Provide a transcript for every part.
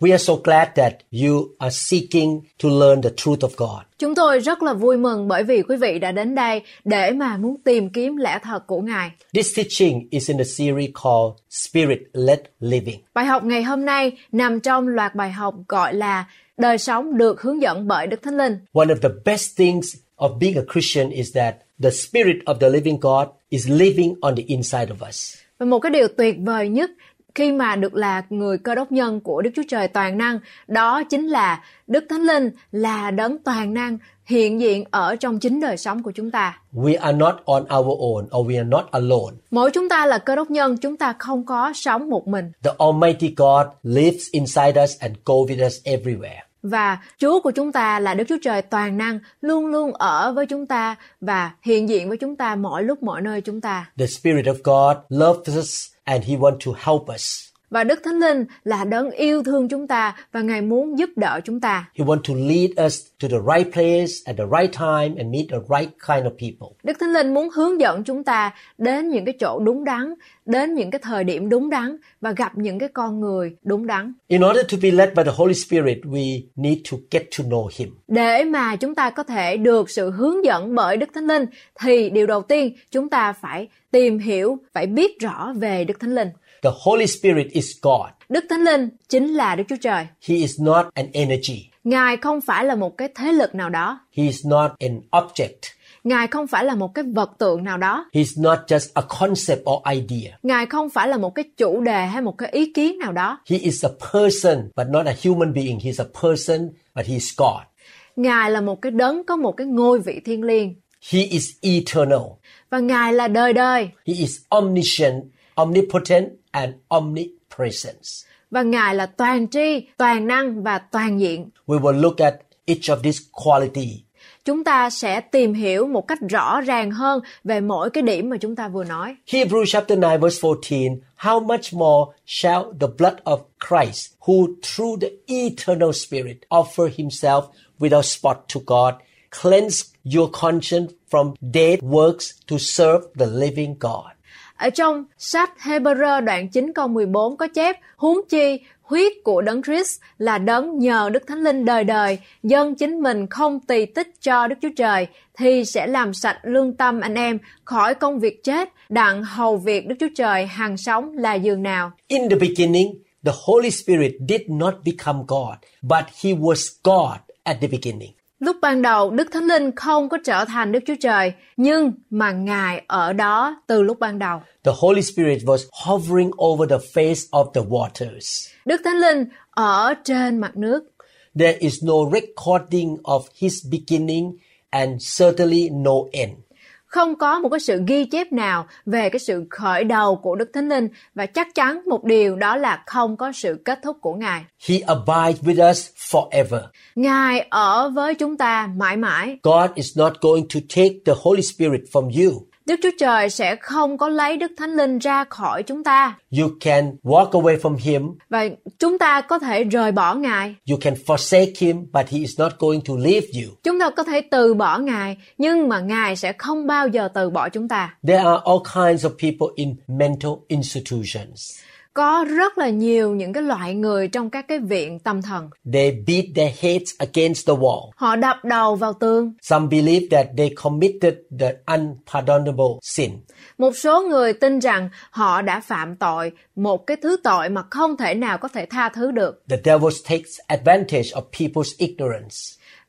We are so glad that you are seeking to learn the truth of God. Chúng tôi rất là vui mừng bởi vì quý vị đã đến đây để mà muốn tìm kiếm lẽ thật của Ngài. This teaching is in the series called Spirit Led Living. Bài học ngày hôm nay nằm trong loạt bài học gọi là Đời sống được hướng dẫn bởi Đức Thánh Linh. One of the best things of being a Christian is that the Spirit of the living God is living on the inside of us. Và một cái điều tuyệt vời nhất khi mà được là người cơ đốc nhân của Đức Chúa Trời toàn năng, đó chính là Đức Thánh Linh là đấng toàn năng hiện diện ở trong chính đời sống của chúng ta. We are not on our own or we are not alone. Mỗi chúng ta là cơ đốc nhân, chúng ta không có sống một mình. The Almighty God lives inside us and go with us everywhere. Và Chúa của chúng ta là Đức Chúa Trời toàn năng, luôn luôn ở với chúng ta và hiện diện với chúng ta mọi lúc mọi nơi chúng ta. The Spirit of God loves us and He wants to help us. Và Đức Thánh Linh là đấng yêu thương chúng ta và Ngài muốn giúp đỡ chúng ta. He wants to lead us to the right place at the right time and meet the right kind of people. Đức Thánh Linh muốn hướng dẫn chúng ta đến những cái chỗ đúng đắn, đến những cái thời điểm đúng đắn và gặp những cái con người đúng đắn. In order to be led by the Holy Spirit, we need to get to know Him. Để mà chúng ta có thể được sự hướng dẫn bởi Đức Thánh Linh thì điều đầu tiên chúng ta phải tìm hiểu, phải biết rõ về Đức Thánh Linh. The Holy Spirit is God. Đức Thánh Linh chính là Đức Chúa Trời. He is not an energy. Ngài không phải là một cái thế lực nào đó. He is not an object. Ngài không phải là một cái vật tượng nào đó. He is not just a concept or idea. Ngài không phải là một cái chủ đề hay một cái ý kiến nào đó. He is a person, but not a human being. He is a person, but he is God. Ngài là một cái đấng có một cái ngôi vị thiên liêng He is eternal. và Ngài là đời đời He is omniscient, omnipotent, and omnipresent. và Ngài là toàn tri, toàn năng và toàn diện. We will look at each of these quality. Chúng ta sẽ tìm hiểu một cách rõ ràng hơn về mỗi cái điểm mà chúng ta vừa nói. Hebrews chapter 9 verse 14, how much more shall the blood of Christ, who through the eternal spirit offer himself without spot to God, cleanse your conscience from dead works to serve the living God. Ở trong sách Hebrew đoạn 9 câu 14 có chép huống chi huyết của đấng Christ là đấng nhờ Đức Thánh Linh đời đời dân chính mình không tỳ tích cho Đức Chúa Trời thì sẽ làm sạch lương tâm anh em khỏi công việc chết đặng hầu việc Đức Chúa Trời hàng sống là dường nào. In the beginning, the Holy Spirit did not become God, but he was God at the beginning. Lúc ban đầu Đức Thánh Linh không có trở thành Đức Chúa Trời nhưng mà Ngài ở đó từ lúc ban đầu. The Holy Spirit was hovering over the face of the waters. Đức Thánh Linh ở trên mặt nước There is no recording of his beginning and certainly no end. Không có một cái sự ghi chép nào về cái sự khởi đầu của Đức Thánh Linh và chắc chắn một điều đó là không có sự kết thúc của Ngài. He abides with us forever. Ngài ở với chúng ta mãi mãi. God is not going to take the Holy Spirit from you. Đức Chúa Trời sẽ không có lấy Đức Thánh Linh ra khỏi chúng ta You can walk away from him, và chúng ta có thể rời bỏ Ngài. you can forsake him, but he is not going to leave you. Chúng ta có thể từ bỏ Ngài, nhưng mà Ngài sẽ không bao giờ từ bỏ chúng ta. There are all kinds of people in mental institutions. Có rất là nhiều những cái loại người trong các cái viện tâm thần. They beat their heads against the wall. Họ đập đầu vào tường. Some believe that they committed the unpardonable sin. Một số người tin rằng họ đã phạm tội, một cái thứ tội mà không thể nào có thể tha thứ được. The devil takes advantage of people's ignorance.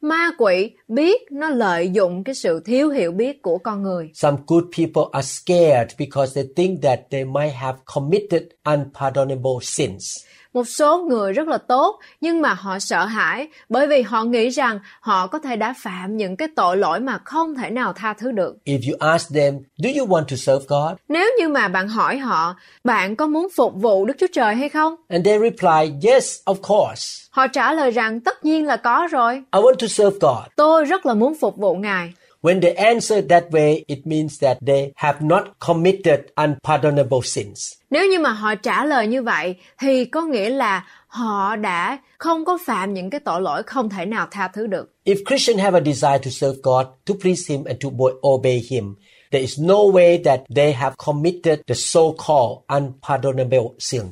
Ma quỷ biết nó lợi dụng cái sự thiếu hiểu biết của con người. Some good people are scared because they think that they might have committed unpardonable sins. Một số người rất là tốt nhưng mà họ sợ hãi bởi vì họ nghĩ rằng họ có thể đã phạm những cái tội lỗi mà không thể nào tha thứ được. If you ask them, Do you want to serve God? Nếu như mà bạn hỏi họ, bạn có muốn phục vụ Đức Chúa Trời hay không? And they reply, Yes, of course. Họ trả lời rằng tất nhiên là có rồi. I want to serve God. Tôi rất là muốn phục vụ Ngài. When they answer that way, it means that they have not committed unpardonable sins. Nếu như mà họ trả lời như vậy thì có nghĩa là họ đã không có phạm những cái tội lỗi không thể nào tha thứ được. If Christians have a desire to serve God, to please Him, and to obey Him, there is no way that they have committed the so-called unpardonable sin.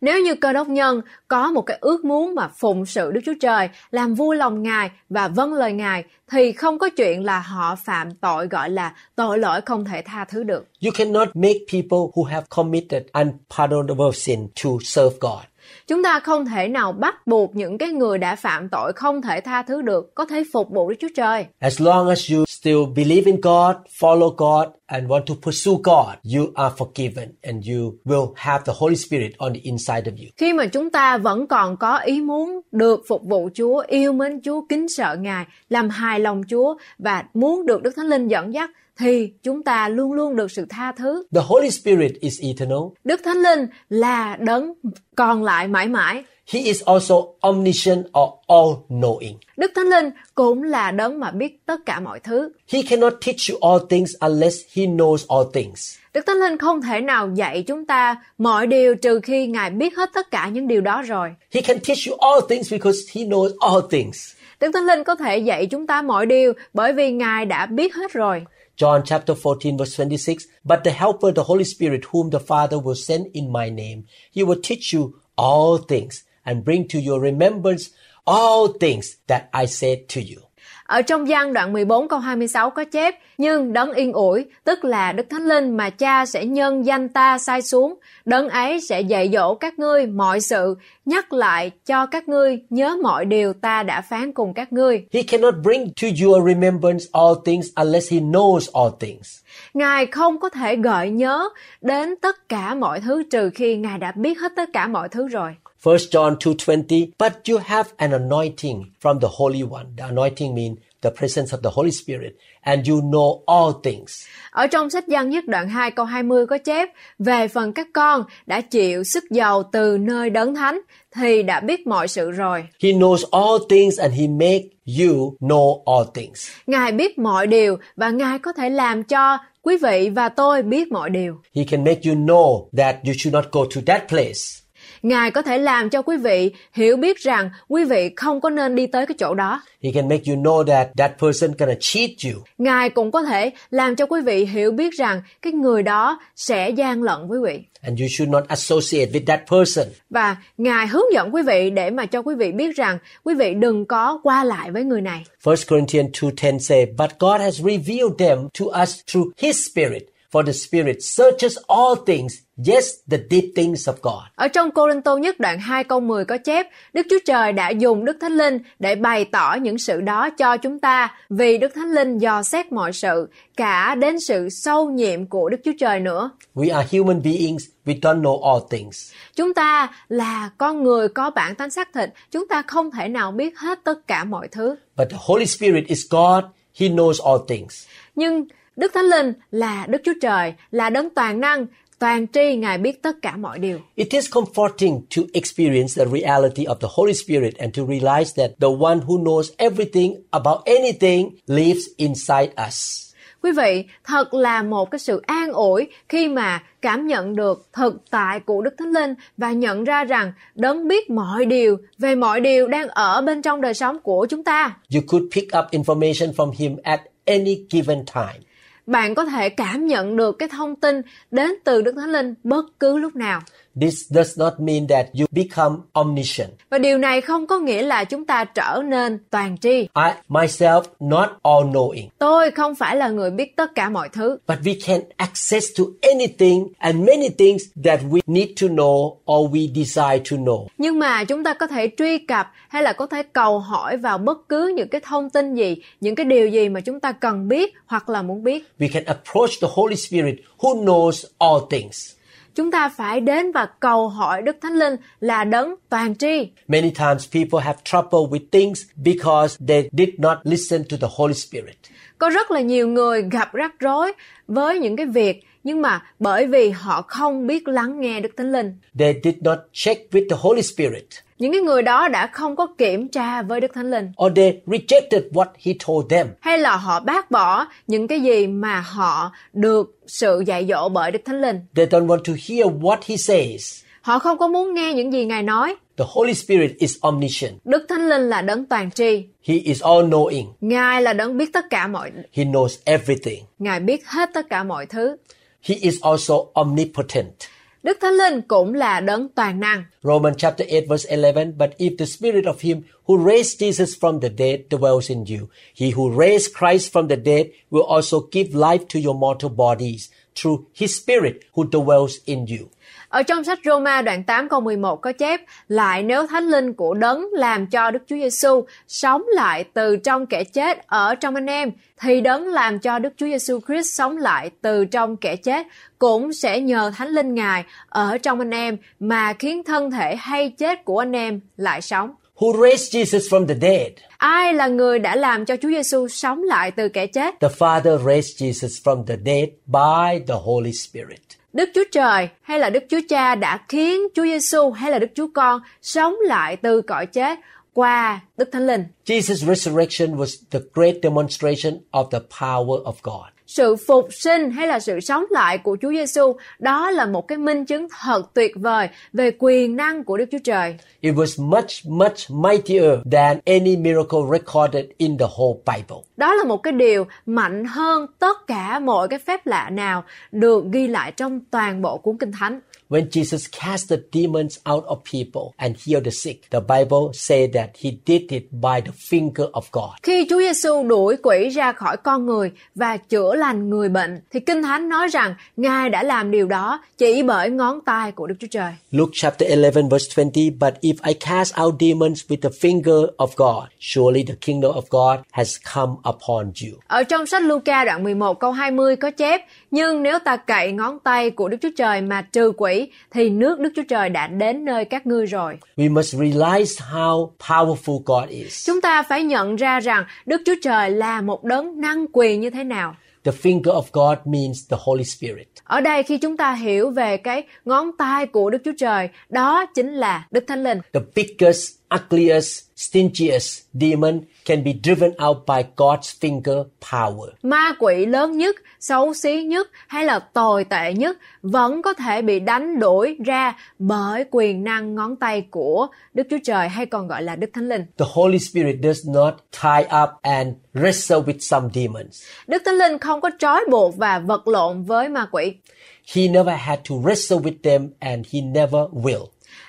Nếu như cơ đốc nhân có một cái ước muốn mà phụng sự Đức Chúa Trời, làm vui lòng Ngài và vâng lời Ngài, thì không có chuyện là họ phạm tội gọi là tội lỗi không thể tha thứ được. You cannot make people who have committed unpardonable sin to serve God. Chúng ta không thể nào bắt buộc những cái người đã phạm tội không thể tha thứ được có thể phục vụ Đức Chúa Trời. As long as you still believe in God, follow God, and want to pursue God, you are forgiven and you will have the Holy Spirit on the inside of you. Khi mà chúng ta vẫn còn có ý muốn được phục vụ Chúa, yêu mến Chúa, kính sợ Ngài, làm hài lòng Chúa và muốn được Đức Thánh Linh dẫn dắt thì chúng ta luôn luôn được sự tha thứ. The Holy Spirit is eternal. Đức Thánh Linh là đấng còn lại mãi mãi. He is also omniscient or all-knowing. Đức Thánh Linh cũng là đấng mà biết tất cả mọi thứ. He cannot teach you all things unless he knows all things. Đức Thánh Linh không thể nào dạy chúng ta mọi điều trừ khi Ngài biết hết tất cả những điều đó rồi. He can teach you all things because he knows all things. Đức Thánh Linh có thể dạy chúng ta mọi điều bởi vì Ngài đã biết hết rồi. John chapter 14 verse 26, But the Helper, the Holy Spirit, whom the Father will send in my name, he will teach you all things and bring to your remembrance all things that I said to you. Ở trong gian đoạn 14 câu 26 có chép, nhưng đấng yên ủi, tức là Đức Thánh Linh mà cha sẽ nhân danh ta sai xuống, đấng ấy sẽ dạy dỗ các ngươi mọi sự, nhắc lại cho các ngươi nhớ mọi điều ta đã phán cùng các ngươi. He cannot bring to your remembrance all things unless he knows all things. Ngài không có thể gợi nhớ đến tất cả mọi thứ trừ khi Ngài đã biết hết tất cả mọi thứ rồi. 1 John 2:20 But you have an anointing from the Holy One. The anointing means the presence of the Holy Spirit and you know all things. Ở trong sách Giăng nhất đoạn 2 câu 20 có chép Về phần các con đã chịu sức dầu từ nơi đấng thánh thì đã biết mọi sự rồi. He knows all things and he make you know all things. Ngài biết mọi điều và Ngài có thể làm cho quý vị và tôi biết mọi điều. He can make you know that you should not go to that place. Ngài có thể làm cho quý vị hiểu biết rằng quý vị không có nên đi tới cái chỗ đó. He can make you know that that person gonna cheat you. Ngài cũng có thể làm cho quý vị hiểu biết rằng cái người đó sẽ gian lận quý vị. And you should not associate with that person. Và Ngài hướng dẫn quý vị để mà cho quý vị biết rằng quý vị đừng có qua lại với người này. 1 Corinthians 2.10 say, But God has revealed them to us through His Spirit. For the Spirit searches all things, yes, the deep things of God. Ở trong Cô Linh Tô nhất đoạn 2 câu 10 có chép, Đức Chúa Trời đã dùng Đức Thánh Linh để bày tỏ những sự đó cho chúng ta, vì Đức Thánh Linh dò xét mọi sự, cả đến sự sâu nhiệm của Đức Chúa Trời nữa. We are human beings, we don't know all things. Chúng ta là con người có bản tánh xác thịt, chúng ta không thể nào biết hết tất cả mọi thứ. But the Holy Spirit is God, He knows all things. Nhưng Đức Thánh Linh là Đức Chúa Trời, là đấng toàn năng, toàn tri, Ngài biết tất cả mọi điều. It is comforting to experience the reality of the Holy Spirit and to realize that the one who knows everything about anything lives inside us. Quý vị, thật là một cái sự an ủi khi mà cảm nhận được thực tại của Đức Thánh Linh và nhận ra rằng đấng biết mọi điều về mọi điều đang ở bên trong đời sống của chúng ta. You could pick up information from Him at any given time. Bạn có thể cảm nhận được cái thông tin đến từ Đức Thánh Linh bất cứ lúc nào. This does not mean that you become omniscient. Và điều này không có nghĩa là chúng ta trở nên toàn tri. I myself not all knowing, Tôi không phải là người biết tất cả mọi thứ, but we can access to anything and many things that we need to know or we desire to know. nhưng mà chúng ta có thể truy cập hay là có thể cầu hỏi vào bất cứ những cái thông tin gì, những cái điều gì mà chúng ta cần biết hoặc là muốn biết. We can approach the Holy Spirit who knows all things. Chúng ta phải đến và cầu hỏi Đức Thánh Linh là đấng toàn tri. Many times people have trouble with things because they did not listen to the Holy Spirit. Có rất là nhiều người gặp rắc rối với những cái việc nhưng mà bởi vì họ không biết lắng nghe Đức Thánh Linh. They did not check with the Holy Spirit. Những cái người đó đã không có kiểm tra với Đức Thánh Linh Or they rejected what He told them. hay là họ bác bỏ những cái gì mà họ được sự dạy dỗ bởi Đức Thánh Linh. They don't want to hear what He says. Họ không có muốn nghe những gì Ngài nói. The Holy Spirit is omniscient. Đức Thánh Linh là đấng toàn tri. He is all knowing. Ngài là đấng biết tất cả mọi He knows everything. Ngài biết hết tất cả mọi thứ. He is also omnipotent. Đức Thánh Linh cũng là đấng toàn năng. Romans chapter 8 verse 11 But if the spirit of him who raised Jesus from the dead dwells in you, he who raised Christ from the dead will also give life to your mortal bodies through his spirit who dwells in you. Ở trong sách Roma đoạn 8 câu 11 có chép Lại nếu Thánh Linh của đấng làm cho Đức Chúa Giêsu sống lại từ trong kẻ chết ở trong anh em thì đấng làm cho Đức Chúa Giêsu Christ sống lại từ trong kẻ chết cũng sẽ nhờ Thánh Linh Ngài ở trong anh em mà khiến thân thể hay chết của anh em lại sống. Who raised Jesus from the dead? Ai là người đã làm cho Chúa Giêsu sống lại từ kẻ chết? The Father raised Jesus from the dead by the Holy Spirit. Đức Chúa Trời hay là Đức Chúa Cha đã khiến Chúa Giêsu hay là Đức Chúa Con sống lại từ cõi chết qua Đức Thánh Linh. Jesus' resurrection was the great demonstration of the power of God. Sự phục sinh hay là sự sống lại của Chúa Giêsu đó là một cái minh chứng thật tuyệt vời về quyền năng của Đức Chúa Trời. It was much, much mightier than any miracle recorded in the whole Bible. Đó là một cái điều mạnh hơn tất cả mọi cái phép lạ nào được ghi lại trong toàn bộ cuốn Kinh Thánh. When Jesus cast the demons out of people and healed the sick, the Bible said that he did it by the finger of God. Khi Chúa Giêsu đuổi quỷ ra khỏi con người và chữa lành người bệnh thì Kinh Thánh nói rằng Ngài đã làm điều đó chỉ bởi ngón tay của Đức Chúa Trời. Luke chapter 11 verse 20, but if I cast out demons with the finger of God, surely the kingdom of God has come upon you. Ở trong sách Luca đoạn 11 câu 20 có chép Nhưng nếu ta cậy ngón tay của Đức Chúa Trời mà trừ quỷ thì nước Đức Chúa Trời đã đến nơi các ngươi rồi. We must realize how powerful God is. Chúng ta phải nhận ra rằng Đức Chúa Trời là một đấng năng quyền như thế nào. The finger of God means the Holy Spirit. Ở đây khi chúng ta hiểu về cái ngón tay của Đức Chúa Trời, đó chính là Đức Thánh Linh. The biggest, ugliest, stingiest demon can be driven out by God's finger power. Ma quỷ lớn nhất, xấu xí nhất hay là tồi tệ nhất vẫn có thể bị đánh đuổi ra bởi quyền năng ngón tay của Đức Chúa Trời hay còn gọi là Đức Thánh Linh. The Holy Spirit does not tie up and wrestle with some demons. Đức Thánh Linh không có trói buộc và vật lộn với ma quỷ. He never had to wrestle with them and he never will.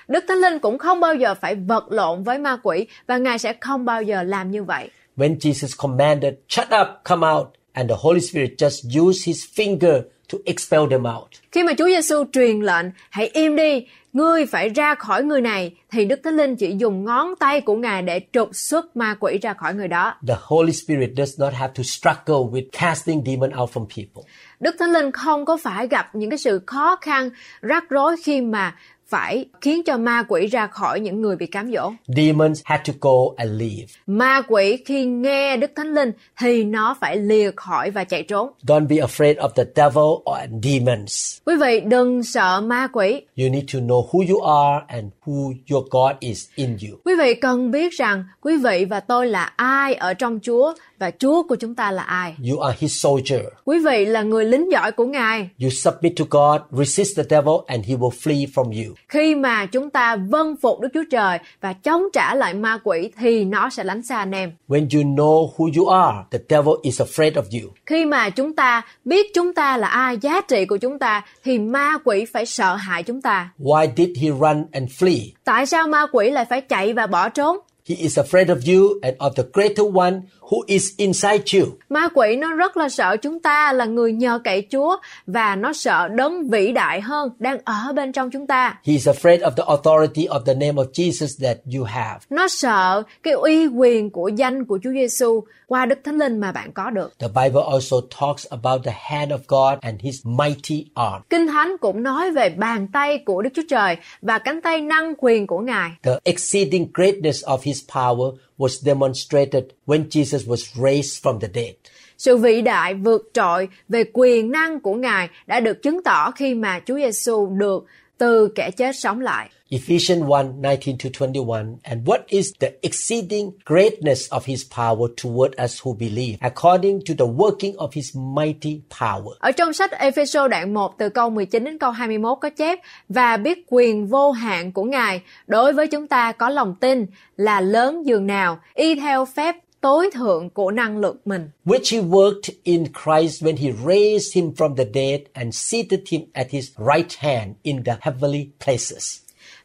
Đức Thánh Linh cũng không bao giờ phải vật lộn với ma quỷ và Ngài sẽ không bao giờ làm như vậy. When Jesus commanded, shut up, come out, and the Holy Spirit just used his finger to expel them out. Khi mà Chúa Giêsu truyền lệnh, hãy im đi, ngươi phải ra khỏi người này, thì Đức Thánh Linh chỉ dùng ngón tay của Ngài để trục xuất ma quỷ ra khỏi người đó. The Holy Spirit does not have to struggle with casting demon out from people. Đức Thánh Linh không có phải gặp những cái sự khó khăn, rắc rối khi mà phải khiến cho ma quỷ ra khỏi những người bị cám dỗ. Demons had to go and leave. Ma quỷ khi nghe Đức Thánh Linh thì nó phải lìa khỏi và chạy trốn. Don't be afraid of the devil and demons. Quý vị đừng sợ ma quỷ. You need to know who you are and who your God is in you. Quý vị cần biết rằng quý vị và tôi là ai ở trong Chúa và Chúa của chúng ta là ai. You are his soldier. Quý vị là người lính giỏi của Ngài. You submit to God, resist the devil, and he will flee from you. Khi mà chúng ta vâng phục Đức Chúa Trời và chống trả lại ma quỷ thì nó sẽ lánh xa anh em. When you know who you are, the devil is afraid of you. Khi mà chúng ta biết chúng ta là ai, giá trị của chúng ta thì ma quỷ phải sợ hãi chúng ta. Why did he run and flee? Tại sao ma quỷ lại phải chạy và bỏ trốn? He is afraid of you and of the greater one who is inside you. Ma quỷ nó rất là sợ chúng ta là người nhờ cậy Chúa và nó sợ đấng vĩ đại hơn đang ở bên trong chúng ta. He is afraid of the authority of the name of Jesus that you have. Nó sợ cái uy quyền của danh của Chúa Giêsu qua Đức Thánh Linh mà bạn có được. The Bible also talks about the hand of God and his mighty arm. Kinh Thánh cũng nói về bàn tay của Đức Chúa Trời và cánh tay năng quyền của Ngài. The exceeding greatness of his power was demonstrated when Jesus was raised from the dead. Sự vĩ đại vượt trội về quyền năng của Ngài đã được chứng tỏ khi mà Chúa Giêsu được từ kẻ chết sống lại. Ephesians 1 19 to 21. And what is the exceeding greatness of his power toward us who believe, according to the working of his mighty power? Ở trong sách Ephesos đoạn 1 từ câu 19 đến câu 21 có chép và biết quyền vô hạn của Ngài đối với chúng ta có lòng tin là lớn dường nào y theo phép tối thượng của năng lực mình. Which he worked in Christ when he raised him from the dead and seated him at his right hand in the heavenly places.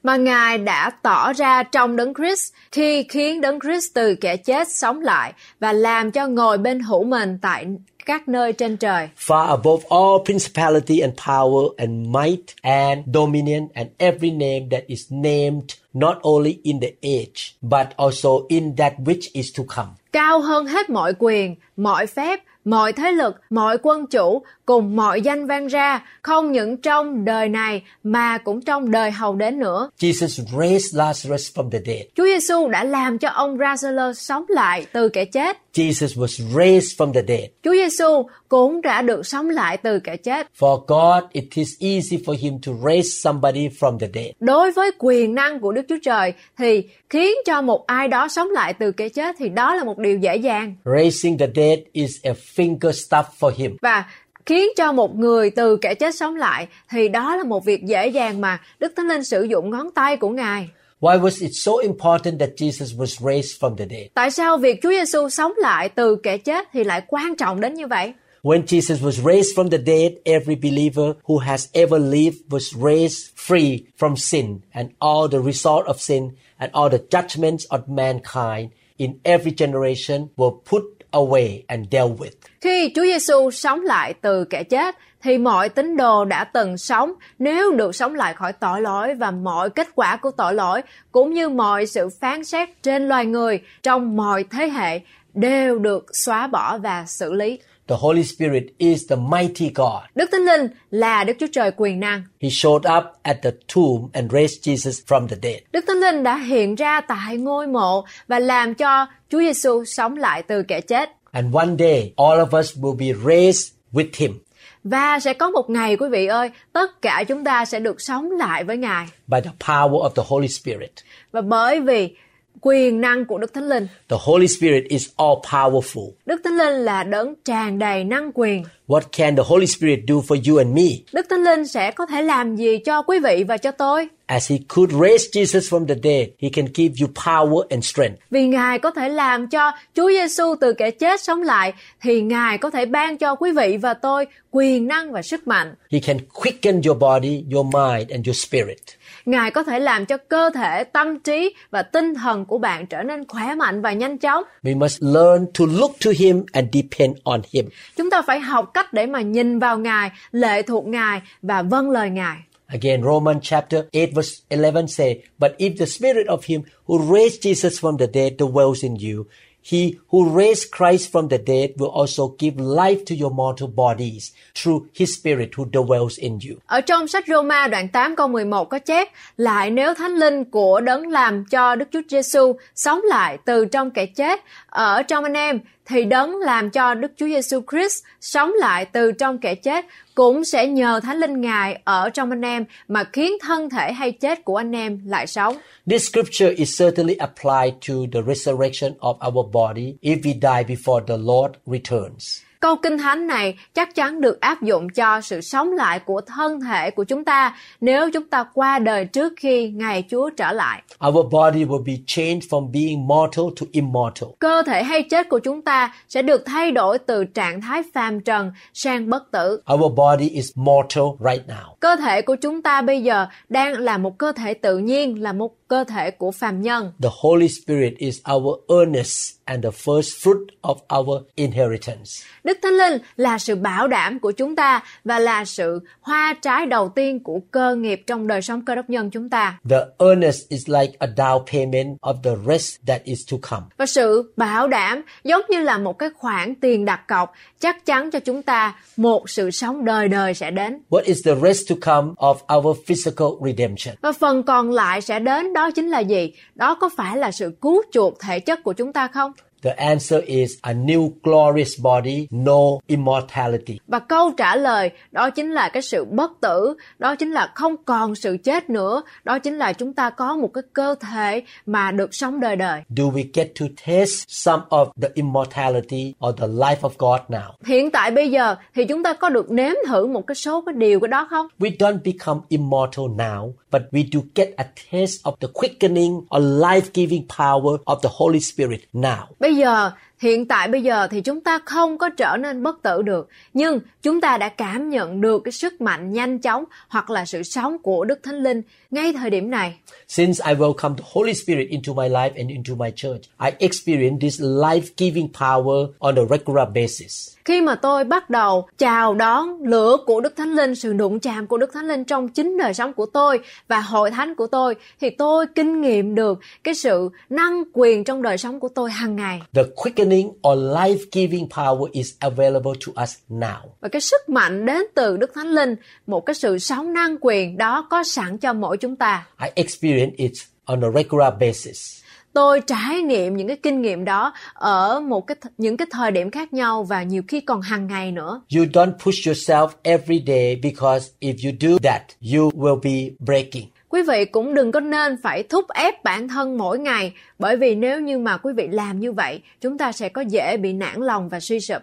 mà Ngài đã tỏ ra trong đấng Christ khi khiến đấng Christ từ kẻ chết sống lại và làm cho ngồi bên hữu mình tại các nơi trên trời. far above all principality and power and might and dominion and every name that is named not only in the age but also in that which is to come. Cao hơn hết mọi quyền, mọi phép, mọi thế lực, mọi quân chủ cùng mọi danh vang ra, không những trong đời này mà cũng trong đời hầu đến nữa. Jesus raised Lazarus from the dead. Chúa Giêsu đã làm cho ông Lazarus sống lại từ kẻ chết. Jesus was raised from the dead. Chúa Giêsu cũng đã được sống lại từ kẻ chết. For God, it is easy for him to raise somebody from the dead. Đối với quyền năng của Đức Chúa Trời thì khiến cho một ai đó sống lại từ kẻ chết thì đó là một điều dễ dàng Raising the dead is a finger stuff for him. và khiến cho một người từ kẻ chết sống lại thì đó là một việc dễ dàng mà Đức Thánh Linh sử dụng ngón tay của Ngài. Why was it so important that Jesus was raised from the dead? Tại sao việc Chúa Giêsu sống lại từ kẻ chết thì lại quan trọng đến như vậy? When Jesus was raised from the dead, every believer who has ever lived was raised free from sin and all the result of sin and all the judgments of mankind in every generation were put away and dealt with. Khi Chúa Giêsu sống lại từ kẻ chết thì mọi tín đồ đã từng sống nếu được sống lại khỏi tội lỗi và mọi kết quả của tội lỗi cũng như mọi sự phán xét trên loài người trong mọi thế hệ đều được xóa bỏ và xử lý. The Holy Spirit is the mighty God. Đức Thánh Linh là Đức Chúa Trời quyền năng. He showed up at the tomb and raised Jesus from the dead. Đức Thánh Linh đã hiện ra tại ngôi mộ và làm cho Chúa Giêsu sống lại từ kẻ chết. And one day, all of us will be raised with him Và sẽ có một ngày quý vị ơi, tất cả chúng ta sẽ được sống lại với Ngài. by the power of the Holy Spirit. Và bởi vì quyền năng của Đức Thánh Linh, The Holy Spirit is all powerful. Đức Thánh Linh là đấng tràn đầy năng quyền. What can the Holy Spirit do for you and me? Đức Thánh Linh sẽ có thể làm gì cho quý vị và cho tôi? As he could raise Jesus from the dead, he can give you power and strength. Vì Ngài có thể làm cho Chúa Giêsu từ kẻ chết sống lại thì Ngài có thể ban cho quý vị và tôi quyền năng và sức mạnh. He can quicken your body, your mind, and your spirit. Ngài có thể làm cho cơ thể, tâm trí và tinh thần của bạn trở nên khỏe mạnh và nhanh chóng. We must learn to look to him and depend on him. Chúng ta phải học cách để mà nhìn vào Ngài, lệ thuộc Ngài và vâng lời Ngài. Again, Romans chapter 8 verse 11 say, But if the spirit of him who raised Jesus from the dead dwells in you, he who raised Christ from the dead will also give life to your mortal bodies through his spirit who dwells in you. Ở trong sách Roma đoạn 8 câu 11 có chép, Lại nếu thánh linh của đấng làm cho Đức Chúa Giêsu sống lại từ trong kẻ chết, ở trong anh em thì đấng làm cho Đức Chúa Giêsu Christ sống lại từ trong kẻ chết, cũng sẽ nhờ thánh linh Ngài ở trong anh em mà khiến thân thể hay chết của anh em lại sống. This scripture is certainly applied to the resurrection of our body if we die before the Lord returns. Câu kinh thánh này chắc chắn được áp dụng cho sự sống lại của thân thể của chúng ta nếu chúng ta qua đời trước khi ngày Chúa trở lại. Our body will be changed from being mortal to immortal. Cơ thể hay chết của chúng ta sẽ được thay đổi từ trạng thái phàm trần sang bất tử. Our body is mortal right now. Cơ thể của chúng ta bây giờ đang là một cơ thể tự nhiên, là một cơ thể của phàm nhân. The Holy Spirit is our earnest and the first fruit of our inheritance. Đức Thánh Linh là sự bảo đảm của chúng ta và là sự hoa trái đầu tiên của cơ nghiệp trong đời sống cơ đốc nhân chúng ta. The earnest is like a down payment of the rest that is to come. Và sự bảo đảm giống như là một cái khoản tiền đặt cọc chắc chắn cho chúng ta một sự sống đời đời sẽ đến. What is the rest to come of our physical redemption? Và phần còn lại sẽ đến đó chính là gì? Đó có phải là sự cứu chuộc thể chất của chúng ta không? The answer is a new glorious body, no immortality. Và câu trả lời đó chính là cái sự bất tử, đó chính là không còn sự chết nữa, đó chính là chúng ta có một cái cơ thể mà được sống đời đời. Do we get to taste some of the immortality or the life of God now? Hiện tại bây giờ thì chúng ta có được nếm thử một cái số cái điều cái đó không? We don't become immortal now, but we do get a taste of the quickening or life-giving power of the Holy Spirit now. Bây giờ, hiện tại bây giờ thì chúng ta không có trở nên bất tử được, nhưng chúng ta đã cảm nhận được cái sức mạnh nhanh chóng hoặc là sự sống của Đức Thánh Linh ngay thời điểm này. Since I welcome the Holy Spirit into my life and into my church, I experience this life-giving power on a regular basis. Khi mà tôi bắt đầu chào đón lửa của Đức Thánh Linh, sự đụng chạm của Đức Thánh Linh trong chính đời sống của tôi và hội thánh của tôi, thì tôi kinh nghiệm được cái sự năng quyền trong đời sống của tôi hàng ngày. The quickening or life-giving power is available to us now. Và cái sức mạnh đến từ Đức Thánh Linh, một cái sự sống năng quyền đó có sẵn cho mỗi chúng ta. I experience it on a regular basis. Tôi trải nghiệm những cái kinh nghiệm đó ở một cái những cái thời điểm khác nhau và nhiều khi còn hàng ngày nữa. You don't push yourself every day because if you do that, you will be breaking. Quý vị cũng đừng có nên phải thúc ép bản thân mỗi ngày bởi vì nếu như mà quý vị làm như vậy, chúng ta sẽ có dễ bị nản lòng và suy sụp.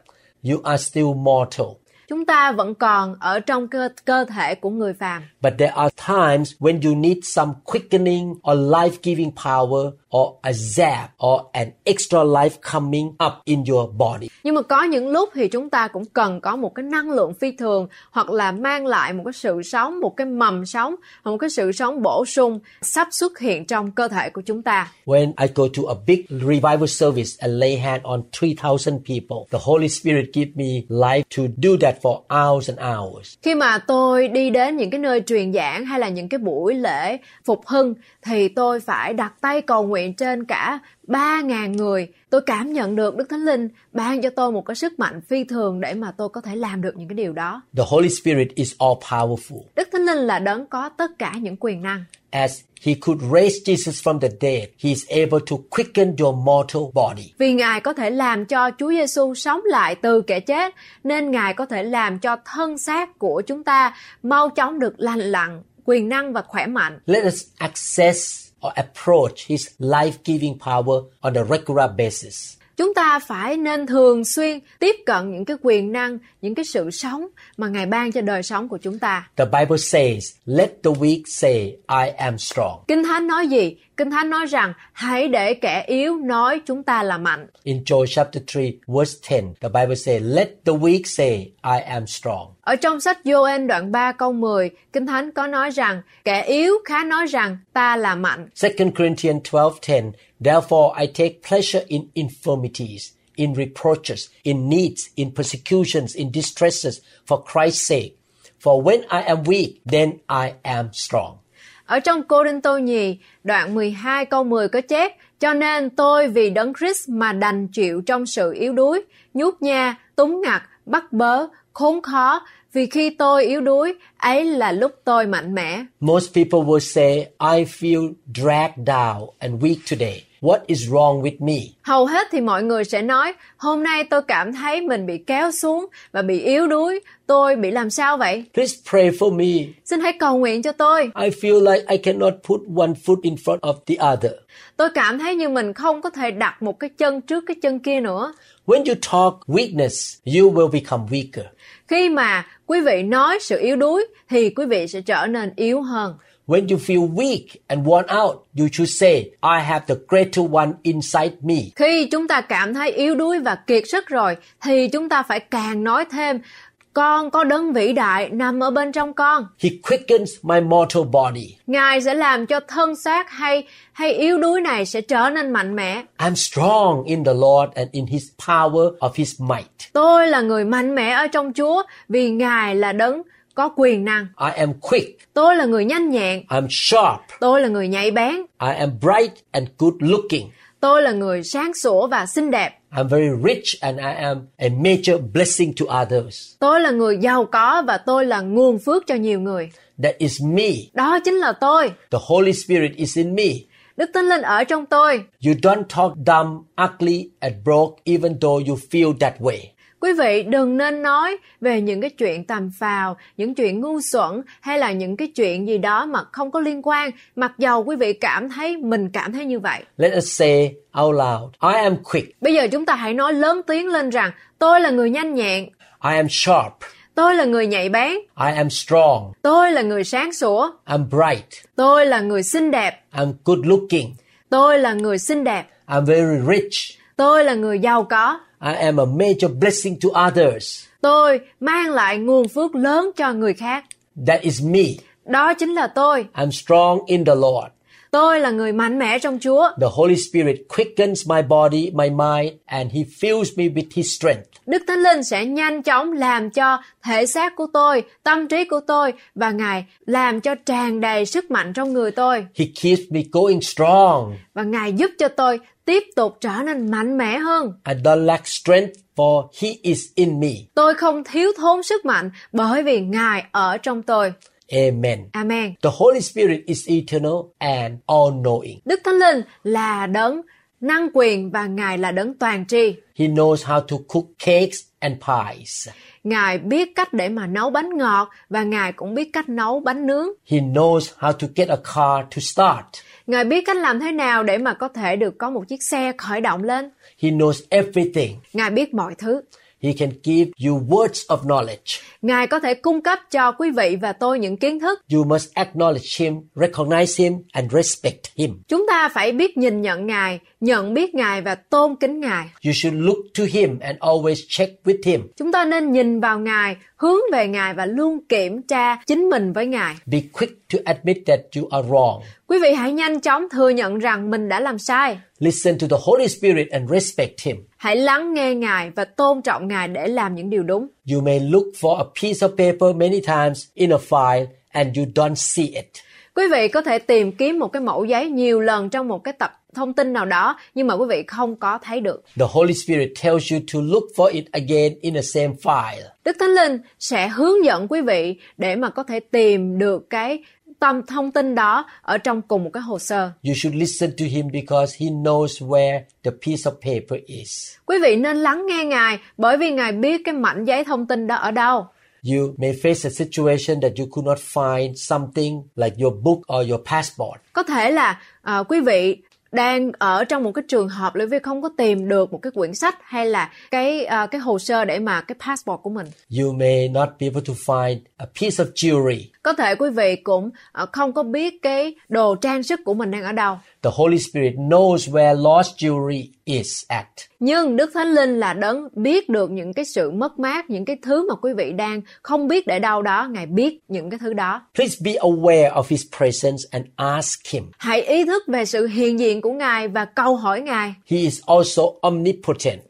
You are still mortal. Chúng ta vẫn còn ở trong cơ cơ thể của người phàm. But there are times when you need some quickening or life-giving power or a zap or an extra life coming up in your body. Nhưng mà có những lúc thì chúng ta cũng cần có một cái năng lượng phi thường hoặc là mang lại một cái sự sống, một cái mầm sống, một cái sự sống bổ sung sắp xuất hiện trong cơ thể của chúng ta. When I go to a big revival service and lay hand on 3,000 people, the Holy Spirit give me life to do that for hours and hours. Khi mà tôi đi đến những cái nơi truyền giảng hay là những cái buổi lễ phục hưng thì tôi phải đặt tay cầu nguyện trên cả 3.000 người. Tôi cảm nhận được Đức Thánh Linh ban cho tôi một cái sức mạnh phi thường để mà tôi có thể làm được những cái điều đó. The Holy Spirit is all powerful. Đức Thánh Linh là đấng có tất cả những quyền năng. As he could raise Jesus from the dead, he is able to quicken your mortal body. Vì Ngài có thể làm cho Chúa Giêsu sống lại từ kẻ chết, nên Ngài có thể làm cho thân xác của chúng ta mau chóng được lành lặn, quyền năng và khỏe mạnh. Let us access or approach his life-giving power on a regular basis. Chúng ta phải nên thường xuyên tiếp cận những cái quyền năng, những cái sự sống mà Ngài ban cho đời sống của chúng ta. The Bible says, let the weak say, I am strong. Kinh Thánh nói gì? Kinh Thánh nói rằng hãy để kẻ yếu nói chúng ta là mạnh. In Joel chapter 3, verse 10, the Bible says, let the weak say, I am strong. Ở trong sách Joel đoạn 3 câu 10, Kinh Thánh có nói rằng kẻ yếu khá nói rằng ta là mạnh. 2 Corinthians 12:10 Therefore I take pleasure in infirmities in reproaches in needs in persecutions in distresses for Christ's sake. For when I am weak then I am strong. Ở trong Cô Đinh Tô Nhì, đoạn 12 câu 10 có chép, cho nên tôi vì đấng Christ mà đành chịu trong sự yếu đuối, nhút nha, túng ngặt, bắt bớ, khốn khó, vì khi tôi yếu đuối, ấy là lúc tôi mạnh mẽ. Most people will say I feel dragged down and weak today What is wrong with me? Hầu hết thì mọi người sẽ nói, hôm nay tôi cảm thấy mình bị kéo xuống và bị yếu đuối, tôi bị làm sao vậy? Please pray for me. Xin hãy cầu nguyện cho tôi. I feel like I cannot put one foot in front of the other. Tôi cảm thấy như mình không có thể đặt một cái chân trước cái chân kia nữa. When you talk weakness, you will become weaker. Khi mà quý vị nói sự yếu đuối thì quý vị sẽ trở nên yếu hơn. When you feel weak and worn out, you should say, I have the greater one inside me. Khi chúng ta cảm thấy yếu đuối và kiệt sức rồi thì chúng ta phải càng nói thêm con có đấng vĩ đại nằm ở bên trong con. He quickens my mortal body. Ngài sẽ làm cho thân xác hay hay yếu đuối này sẽ trở nên mạnh mẽ. I'm strong in the Lord and in his power of his might. Tôi là người mạnh mẽ ở trong Chúa vì Ngài là đấng có quyền năng. I am quick. Tôi là người nhanh nhẹn, I'm sharp. tôi là người nhạy bén, I am bright and good looking. tôi là người sáng sủa và xinh đẹp. I'm very rich and I am a major blessing to others. Tôi là người giàu có và tôi là nguồn phước cho nhiều người. That is me. Đó chính là tôi. The Holy Spirit is in me. Đức Thánh Linh ở trong tôi. You don't talk dumb, ugly, and broke even though you feel that way. Quý vị đừng nên nói về những cái chuyện tầm phào, những chuyện ngu xuẩn hay là những cái chuyện gì đó mà không có liên quan, mặc dầu quý vị cảm thấy mình cảm thấy như vậy. Let us say out loud, I am quick. Bây giờ chúng ta hãy nói lớn tiếng lên rằng tôi là người nhanh nhẹn, I am sharp. tôi là người nhạy bén, I am strong. tôi là người sáng sủa, I'm bright. tôi là người xinh đẹp, I'm good looking. tôi là người xinh đẹp, I'm very rich. tôi là người giàu có, I am a major blessing to others. tôi mang lại nguồn phước lớn cho người khác. That is me. Đó chính là tôi. I'm strong in the Lord. Tôi là người mạnh mẽ trong Chúa. The Holy Spirit quickens my body, my mind, and He fills me with His strength. Đức Thánh Linh sẽ nhanh chóng làm cho thể xác của tôi, tâm trí của tôi và Ngài làm cho tràn đầy sức mạnh trong người tôi. He keeps me going strong. Và Ngài giúp cho tôi tiếp tục trở nên mạnh mẽ hơn. I don't lack strength, for He is in me. Tôi không thiếu thốn sức mạnh bởi vì Ngài ở trong tôi. Amen. Amen. The Holy Spirit is eternal and all knowing. Đức Thánh Linh là đấng năng quyền và Ngài là đấng toàn tri. He knows how to cook cakes and pies. Ngài biết cách để mà nấu bánh ngọt và Ngài cũng biết cách nấu bánh nướng. He knows how to get a car to start. Ngài biết cách làm thế nào để mà có thể được có một chiếc xe khởi động lên. He knows everything. Ngài biết mọi thứ. He can give you words of knowledge. Ngài có thể cung cấp cho quý vị và tôi những kiến thức. You must acknowledge Him, recognize Him, and respect Him. Chúng ta phải biết nhìn nhận Ngài, nhận biết Ngài và tôn kính Ngài. You should look to Him and always check with Him. Chúng ta nên nhìn vào Ngài, hướng về Ngài và luôn kiểm tra chính mình với Ngài. Be quick to admit that you are wrong. Quý vị hãy nhanh chóng thừa nhận rằng mình đã làm sai. Listen to the Holy Spirit and respect Him. Hãy lắng nghe Ngài và tôn trọng Ngài để làm những điều đúng. You may look for a piece of paper many times in a file and you don't see it. Quý vị có thể tìm kiếm một cái mẫu giấy nhiều lần trong một cái tập thông tin nào đó nhưng mà quý vị không có thấy được. The Holy Spirit tells you to look for it again in the same file. Đức Thánh Linh sẽ hướng dẫn quý vị để mà có thể tìm được cái tâm thông tin đó ở trong cùng một cái hồ sơ. You should listen to Him because He knows where the piece of paper is. Quý vị nên lắng nghe Ngài bởi vì Ngài biết cái mảnh giấy thông tin đó ở đâu. You may face a situation that you could not find something like your book or your passport. Có thể là à, quý vị đang ở trong một cái trường hợp là vì không có tìm được một cái quyển sách hay là cái uh, cái hồ sơ để mà cái passport của mình. You may not be able to find a piece of jewelry. Có thể quý vị cũng à, không có biết cái đồ trang sức của mình đang ở đâu. The Holy Spirit knows where lost jewelry is at. Nhưng Đức Thánh Linh là đấng biết được những cái sự mất mát, những cái thứ mà quý vị đang không biết để đâu đó, Ngài biết những cái thứ đó. Please be aware of His presence and ask Him. Hãy ý thức về sự hiện diện của Ngài và câu hỏi Ngài. He is also omnipotent.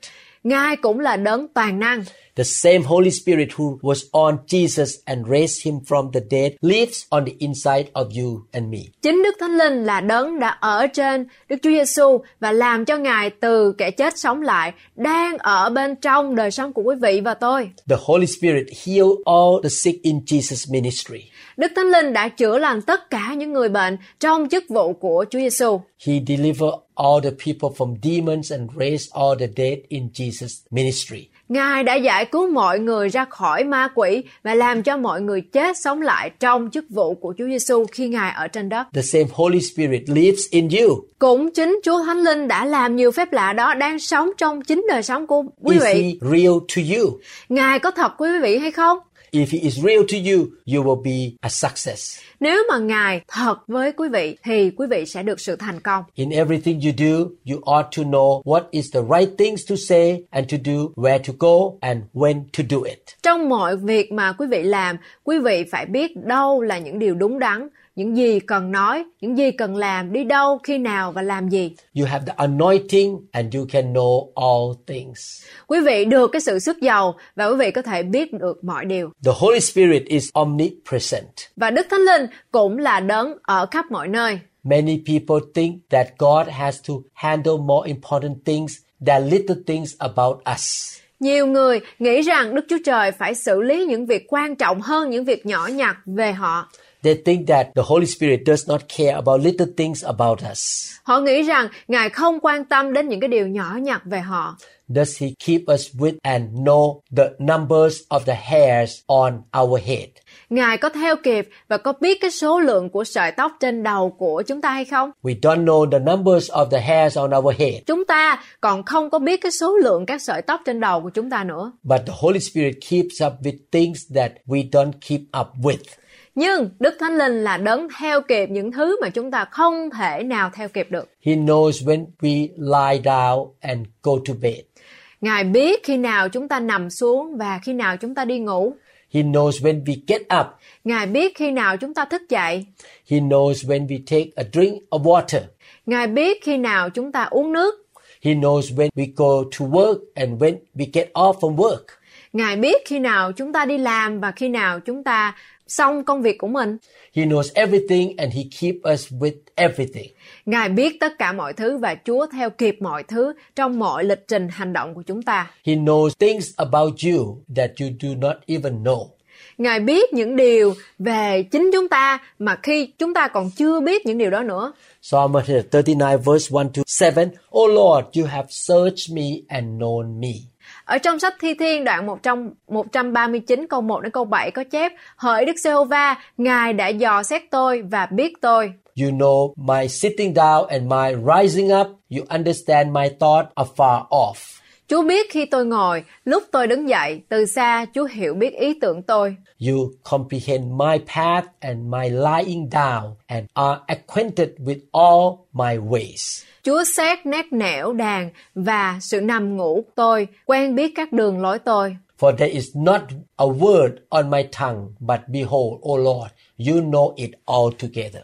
Ngài cũng là đấng toàn năng. The same Holy Spirit who was on Jesus and raised him from the dead lives on the inside of you and me. Chính Đức Thánh Linh là đấng đã ở trên Đức Chúa Giêsu và làm cho Ngài từ kẻ chết sống lại, đang ở bên trong đời sống của quý vị và tôi. The Holy Spirit healed all the sick in Jesus' ministry. Đức Thánh Linh đã chữa lành tất cả những người bệnh trong chức vụ của Chúa Giêsu. He delivered all the people from demons and raised all the dead in Jesus' ministry. Ngài đã giải cứu mọi người ra khỏi ma quỷ và làm cho mọi người chết sống lại trong chức vụ của Chúa Giêsu khi Ngài ở trên đất. The same Holy Spirit lives in you. Cũng chính Chúa Thánh Linh đã làm nhiều phép lạ đó đang sống trong chính đời sống của quý Is vị. he real to you? Ngài có thật quý vị hay không? If he is real to you, you will be a success. Nếu mà Ngài thật với quý vị thì quý vị sẽ được sự thành công. In everything you do, you ought to know what is the right things to say and to do, where to go and when to do it. Trong mọi việc mà quý vị làm, quý vị phải biết đâu là những điều đúng đắn, những gì cần nói, những gì cần làm, đi đâu, khi nào và làm gì. You have the anointing and you can know all things. Quý vị được cái sự sức giàu và quý vị có thể biết được mọi điều. The Holy Spirit is omnipresent. Và Đức Thánh Linh cũng là đấng ở khắp mọi nơi. Many people think that God has to handle more important things than little things about us. Nhiều người nghĩ rằng Đức Chúa Trời phải xử lý những việc quan trọng hơn những việc nhỏ nhặt về họ. They think that the Holy Spirit does not care about little things about us. Họ nghĩ rằng Ngài không quan tâm đến những cái điều nhỏ nhặt về họ. Does he keep us with and know the numbers of the hairs on our head? Ngài có theo kịp và có biết cái số lượng của sợi tóc trên đầu của chúng ta hay không? We don't know the numbers of the hairs on our head, Chúng ta còn không có biết cái số lượng các sợi tóc trên đầu của chúng ta nữa. but the Holy Spirit keeps up with things that we don't keep up with. Nhưng Đức Thánh Linh là đấng theo kịp những thứ mà chúng ta không thể nào theo kịp được. He knows when we lie down and go to bed. Ngài biết khi nào chúng ta nằm xuống và khi nào chúng ta đi ngủ. He knows when we get up. Ngài biết khi nào chúng ta thức dậy. He knows when we take a drink of water. Ngài biết khi nào chúng ta uống nước. He knows when we go to work and when we get off from work. Ngài biết khi nào chúng ta đi làm và khi nào chúng ta xong công việc của mình. He knows everything and he keep us with everything. Ngài biết tất cả mọi thứ và Chúa theo kịp mọi thứ trong mọi lịch trình hành động của chúng ta. He knows things about you that you do not even know. Ngài biết những điều về chính chúng ta mà khi chúng ta còn chưa biết những điều đó nữa. Psalm 139 verse 1 to 7. Oh Lord, you have searched me and known me. Ở trong sách Thi Thiên đoạn 100, 139 câu 1 đến câu 7 có chép Hỡi Đức Giê-hô-va, Ngài đã dò xét tôi và biết tôi. You know my sitting down and my rising up. You understand my thought afar off. Chúa biết khi tôi ngồi, lúc tôi đứng dậy, từ xa Chúa hiểu biết ý tưởng tôi. You comprehend my path and my lying down and are acquainted with all my ways. Chúa xét nét nẻo đàn và sự nằm ngủ tôi, quen biết các đường lối tôi. For there is not a word on my tongue, but behold, O Lord, you know it all together.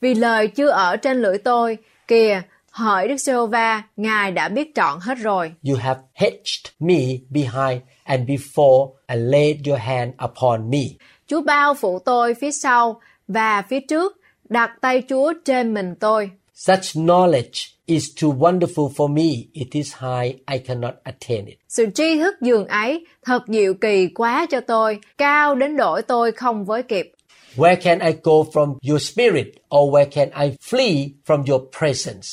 Vì lời chưa ở trên lưỡi tôi, kìa, hỡi Đức Giê-hô-va, Ngài đã biết trọn hết rồi. You have hedged me behind and before and laid your hand upon me. Chúa bao phủ tôi phía sau và phía trước, đặt tay Chúa trên mình tôi. Such knowledge is too wonderful for me. It is high, I cannot attain it. Sự tri thức dường ấy thật diệu kỳ quá cho tôi, cao đến đổi tôi không với kịp. Where can I go from your spirit, or where can I flee from your presence?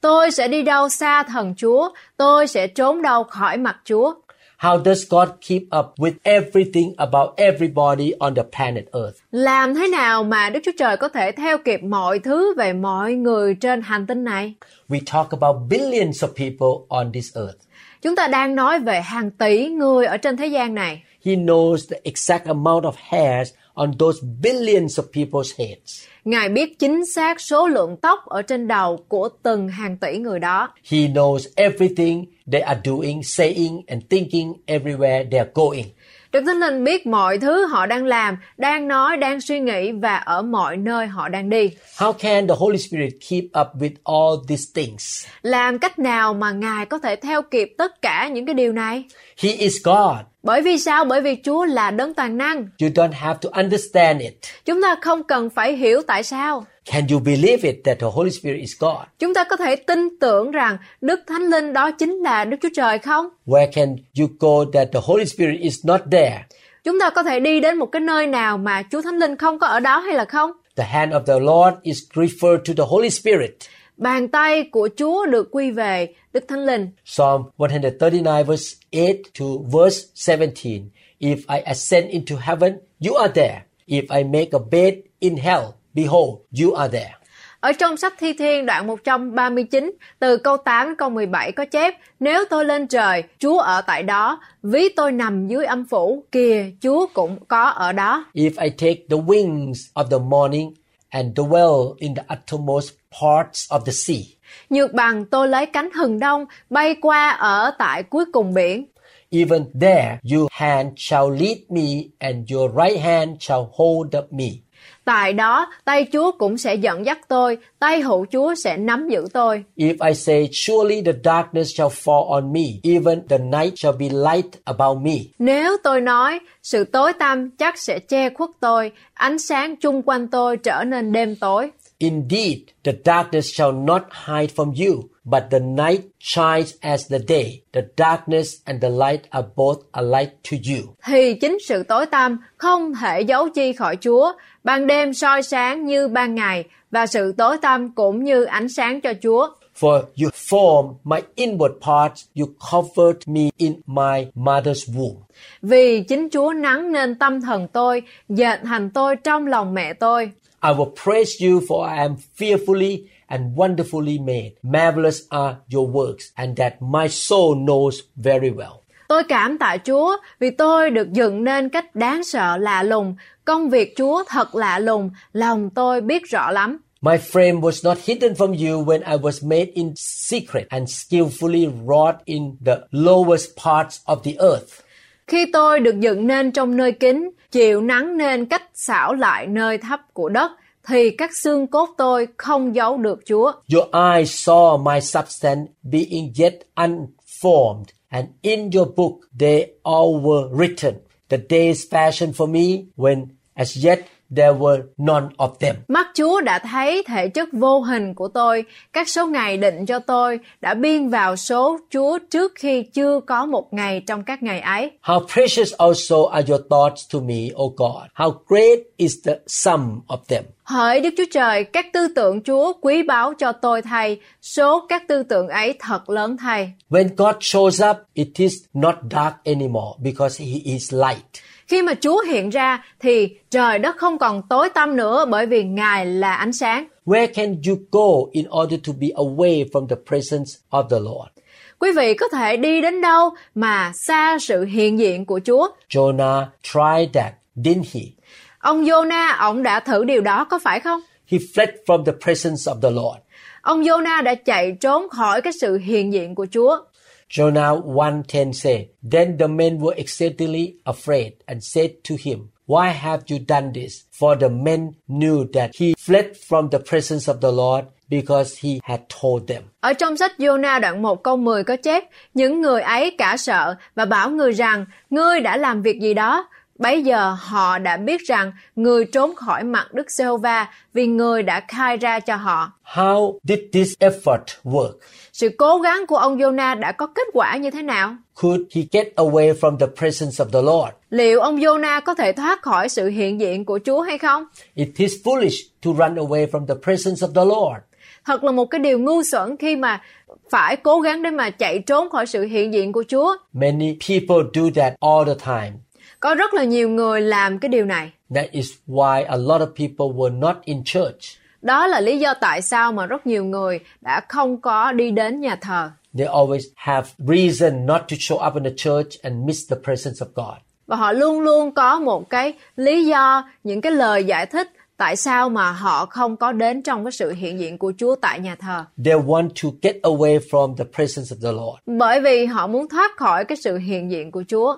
Tôi sẽ đi đâu xa thần Chúa, tôi sẽ trốn đâu khỏi mặt Chúa. How does God keep up with everything about everybody on the planet Earth? Làm thế nào mà Đức Chúa Trời có thể theo kịp mọi thứ về mọi người trên hành tinh này? We talk about billions of people on this earth. Chúng ta đang nói về hàng tỷ người ở trên thế gian này. He knows the exact amount of hairs on those billions of people's heads. Ngài biết chính xác số lượng tóc ở trên đầu của từng hàng tỷ người đó. He knows everything they are doing, saying, and thinking everywhere they are going. Đức Thánh Linh biết mọi thứ họ đang làm, đang nói, đang suy nghĩ và ở mọi nơi họ đang đi. How can the Holy Spirit keep up with all these things? Làm cách nào mà Ngài có thể theo kịp tất cả những cái điều này? He is God. Bởi vì sao? Bởi vì Chúa là đấng toàn năng. You don't have to understand it. Chúng ta không cần phải hiểu tại sao. Can you believe it that the Holy Spirit is God? Chúng ta có thể tin tưởng rằng Đức Thánh Linh đó chính là Đức Chúa Trời không? Where can you go that the Holy Spirit is not there? Chúng ta có thể đi đến một cái nơi nào mà Chúa Thánh Linh không có ở đó hay là không? The hand of the Lord is referred to the Holy Spirit. Bàn tay của Chúa được quy về Đức Thánh Linh. Psalm 139 verse 8 to verse 17. If I ascend into heaven, you are there. If I make a bed in hell, behold, you are there. Ở trong sách Thi Thiên đoạn 139, từ câu 8 đến câu 17 có chép, Nếu tôi lên trời, Chúa ở tại đó, ví tôi nằm dưới âm phủ, kìa, Chúa cũng có ở đó. If I take the wings of the morning and dwell in the uttermost parts of the sea, Nhược bằng tôi lấy cánh hừng đông, bay qua ở tại cuối cùng biển. even there your hand shall lead me and your right hand shall hold up me. Tại đó, tay Chúa cũng sẽ dẫn dắt tôi, tay hữu Chúa sẽ nắm giữ tôi. If I say, Surely the darkness shall fall on me, even the night shall be light about me. Nếu tôi nói, sự tối tăm chắc sẽ che khuất tôi, ánh sáng chung quanh tôi trở nên đêm tối. Indeed, the darkness shall not hide from you, but the night shines as the day. The darkness and the light are both alike to you. Thì chính sự tối tăm không thể giấu chi khỏi Chúa. Ban đêm soi sáng như ban ngày, và sự tối tăm cũng như ánh sáng cho Chúa. For you formed my inward parts, you covered me in my mother's womb. Vì chính Chúa nắng nên tâm thần tôi, dệt thành tôi trong lòng mẹ tôi. I will praise you for I am fearfully and wonderfully made. Marvelous are your works, and that my soul knows very well. Tôi cảm tạ Chúa vì tôi được dựng nên cách đáng sợ lạ lùng. Công việc Chúa thật lạ lùng, lòng tôi biết rõ lắm. My frame was not hidden from you when I was made in secret and skillfully wrought in the lowest parts of the earth. Khi tôi được dựng nên trong nơi kín, chịu nắng nên cách xảo lại nơi thấp của đất, thì các xương cốt tôi không giấu được Chúa. Your eyes saw my substance being yet unformed, and in your book they all were written. The days fashioned for me when as yet there were none of them. Mắt Chúa đã thấy thể chất vô hình của tôi, các số ngày định cho tôi đã biên vào số Chúa trước khi chưa có một ngày trong các ngày ấy. How precious also are your thoughts to me, O God. How great is the sum of them. Hỡi Đức Chúa Trời, các tư tưởng Chúa quý báu cho tôi thay, số các tư tưởng ấy thật lớn thay. When God shows up, it is not dark anymore because He is light. Khi mà Chúa hiện ra thì trời đất không còn tối tăm nữa bởi vì Ngài là ánh sáng. Where can you go in order to be away from the presence of the Lord? Quý vị có thể đi đến đâu mà xa sự hiện diện của Chúa? Jonah tried that, didn't he? Ông Jonah, ông đã thử điều đó có phải không? He fled from the presence of the Lord. Ông Jonah đã chạy trốn khỏi cái sự hiện diện của Chúa. Jonah 1.10 said, Then the men were exceedingly afraid and said to him, Why have you done this? For the men knew that he fled from the presence of the Lord because he had told them. Ở trong sách Jonah đoạn 1 câu 10 có chép, những người ấy cả sợ và bảo người rằng, ngươi đã làm việc gì đó? Bấy giờ họ đã biết rằng người trốn khỏi mặt Đức Giê-hô-va vì người đã khai ra cho họ. How did this effort work? Sự cố gắng của ông Jonah đã có kết quả như thế nào? Could he get away from the presence of the Lord? Liệu ông Jonah có thể thoát khỏi sự hiện diện của Chúa hay không? It is foolish to run away from the presence of the Lord. Thật là một cái điều ngu xuẩn khi mà phải cố gắng để mà chạy trốn khỏi sự hiện diện của Chúa. Many people do that all the time. Có rất là nhiều người làm cái điều này. That is why a lot of people were not in church. Đó là lý do tại sao mà rất nhiều người đã không có đi đến nhà thờ. They always have reason not to show up in the church and miss the presence of God. Và họ luôn luôn có một cái lý do, những cái lời giải thích tại sao mà họ không có đến trong cái sự hiện diện của Chúa tại nhà thờ. They want to get away from the presence of the Lord. Bởi vì họ muốn thoát khỏi cái sự hiện diện của Chúa.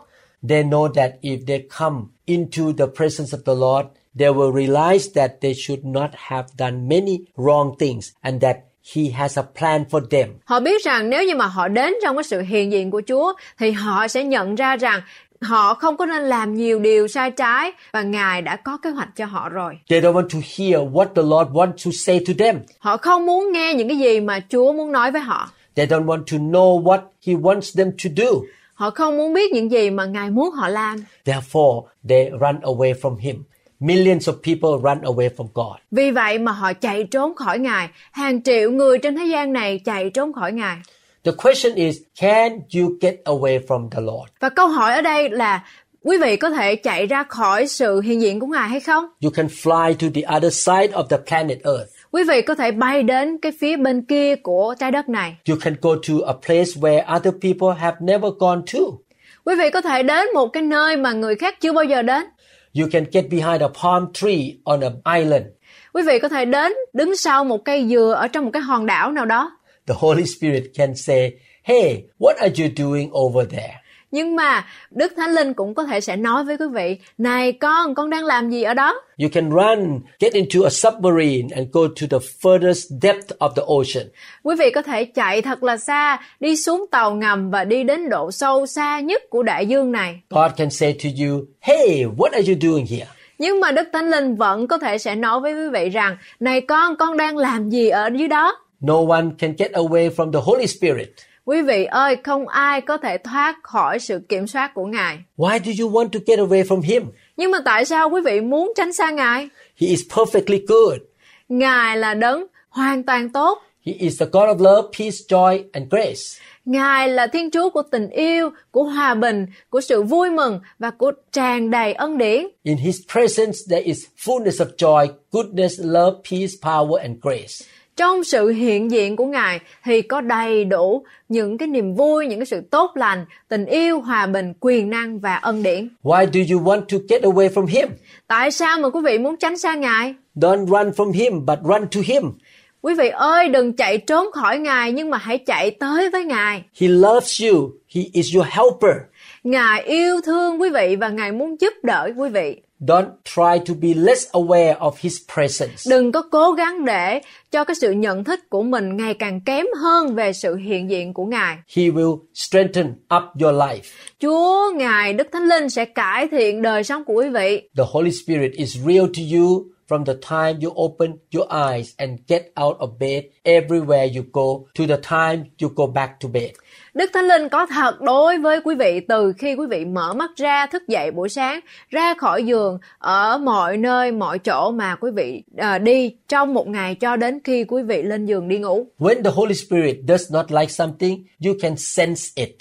They know that if they come into the presence of the Lord, they will realize that they should not have done many wrong things and that He has a plan for them. Họ biết rằng nếu như mà họ đến trong cái sự hiện diện của Chúa thì họ sẽ nhận ra rằng họ không có nên làm nhiều điều sai trái và Ngài đã có kế hoạch cho họ rồi. They don't want to hear what the Lord wants to say to them. Họ không muốn nghe những cái gì mà Chúa muốn nói với họ. They don't want to know what He wants them to do. Họ không muốn biết những gì mà Ngài muốn họ làm. Therefore, they run away from Him. Millions of people run away from God. Vì vậy mà họ chạy trốn khỏi Ngài. Hàng triệu người trên thế gian này chạy trốn khỏi Ngài. The question is, can you get away from the Lord? Và câu hỏi ở đây là quý vị có thể chạy ra khỏi sự hiện diện của Ngài hay không? You can fly to the other side of the planet Earth. Quý vị có thể bay đến cái phía bên kia của trái đất này. You can go to a place where other people have never gone to. Quý vị có thể đến một cái nơi mà người khác chưa bao giờ đến. You can get behind a palm tree on an island. Quý vị có thể đến đứng sau một cây dừa ở trong một cái hòn đảo nào đó. The Holy Spirit can say, Hey, what are you doing over there? Nhưng mà Đức Thánh Linh cũng có thể sẽ nói với quý vị, này con, con đang làm gì ở đó? You can run, get into a submarine, and go to the furthest depth of the ocean. Quý vị có thể chạy thật là xa, đi xuống tàu ngầm và đi đến độ sâu xa nhất của đại dương này. God can say to you, Hey, what are you doing here? Nhưng mà Đức Thánh Linh vẫn có thể sẽ nói với quý vị rằng, này con, con đang làm gì ở dưới đó? No one can get away from the Holy Spirit. Quý vị ơi, không ai có thể thoát khỏi sự kiểm soát của Ngài. Why do you want to get away from Him? Nhưng mà tại sao quý vị muốn tránh xa Ngài? He is perfectly good. Ngài là đấng hoàn toàn tốt. He is the God of love, peace, joy, and grace. Ngài là Thiên Chúa của tình yêu, của hòa bình, của sự vui mừng và của tràn đầy ân điển. In His presence, there is fullness of joy, goodness, love, peace, power, and grace. Trong sự hiện diện của Ngài thì có đầy đủ những cái niềm vui, những cái sự tốt lành, tình yêu, hòa bình, quyền năng và ân điển. Why do you want to get away from Him? Tại sao mà quý vị muốn tránh xa Ngài? Don't run from Him, but run to Him. Quý vị ơi, đừng chạy trốn khỏi Ngài nhưng mà hãy chạy tới với Ngài. He loves you. He is your helper. Ngài yêu thương quý vị và Ngài muốn giúp đỡ quý vị. Don't try to be less aware of His presence. Đừng có cố gắng để cho cái sự nhận thức của mình ngày càng kém hơn về sự hiện diện của Ngài. He will strengthen up your life. Chúa, Ngài, Đức Thánh Linh sẽ cải thiện đời sống của quý vị. The Holy Spirit is real to you from the time you open your eyes and get out of bed everywhere you go to the time you go back to bed. Đức Thánh Linh có thật đối với quý vị từ khi quý vị mở mắt ra thức dậy buổi sáng, ra khỏi giường ở mọi nơi, mọi chỗ mà quý vị à, đi trong một ngày cho đến khi quý vị lên giường đi ngủ. When the Holy Spirit does not like something, you can sense it.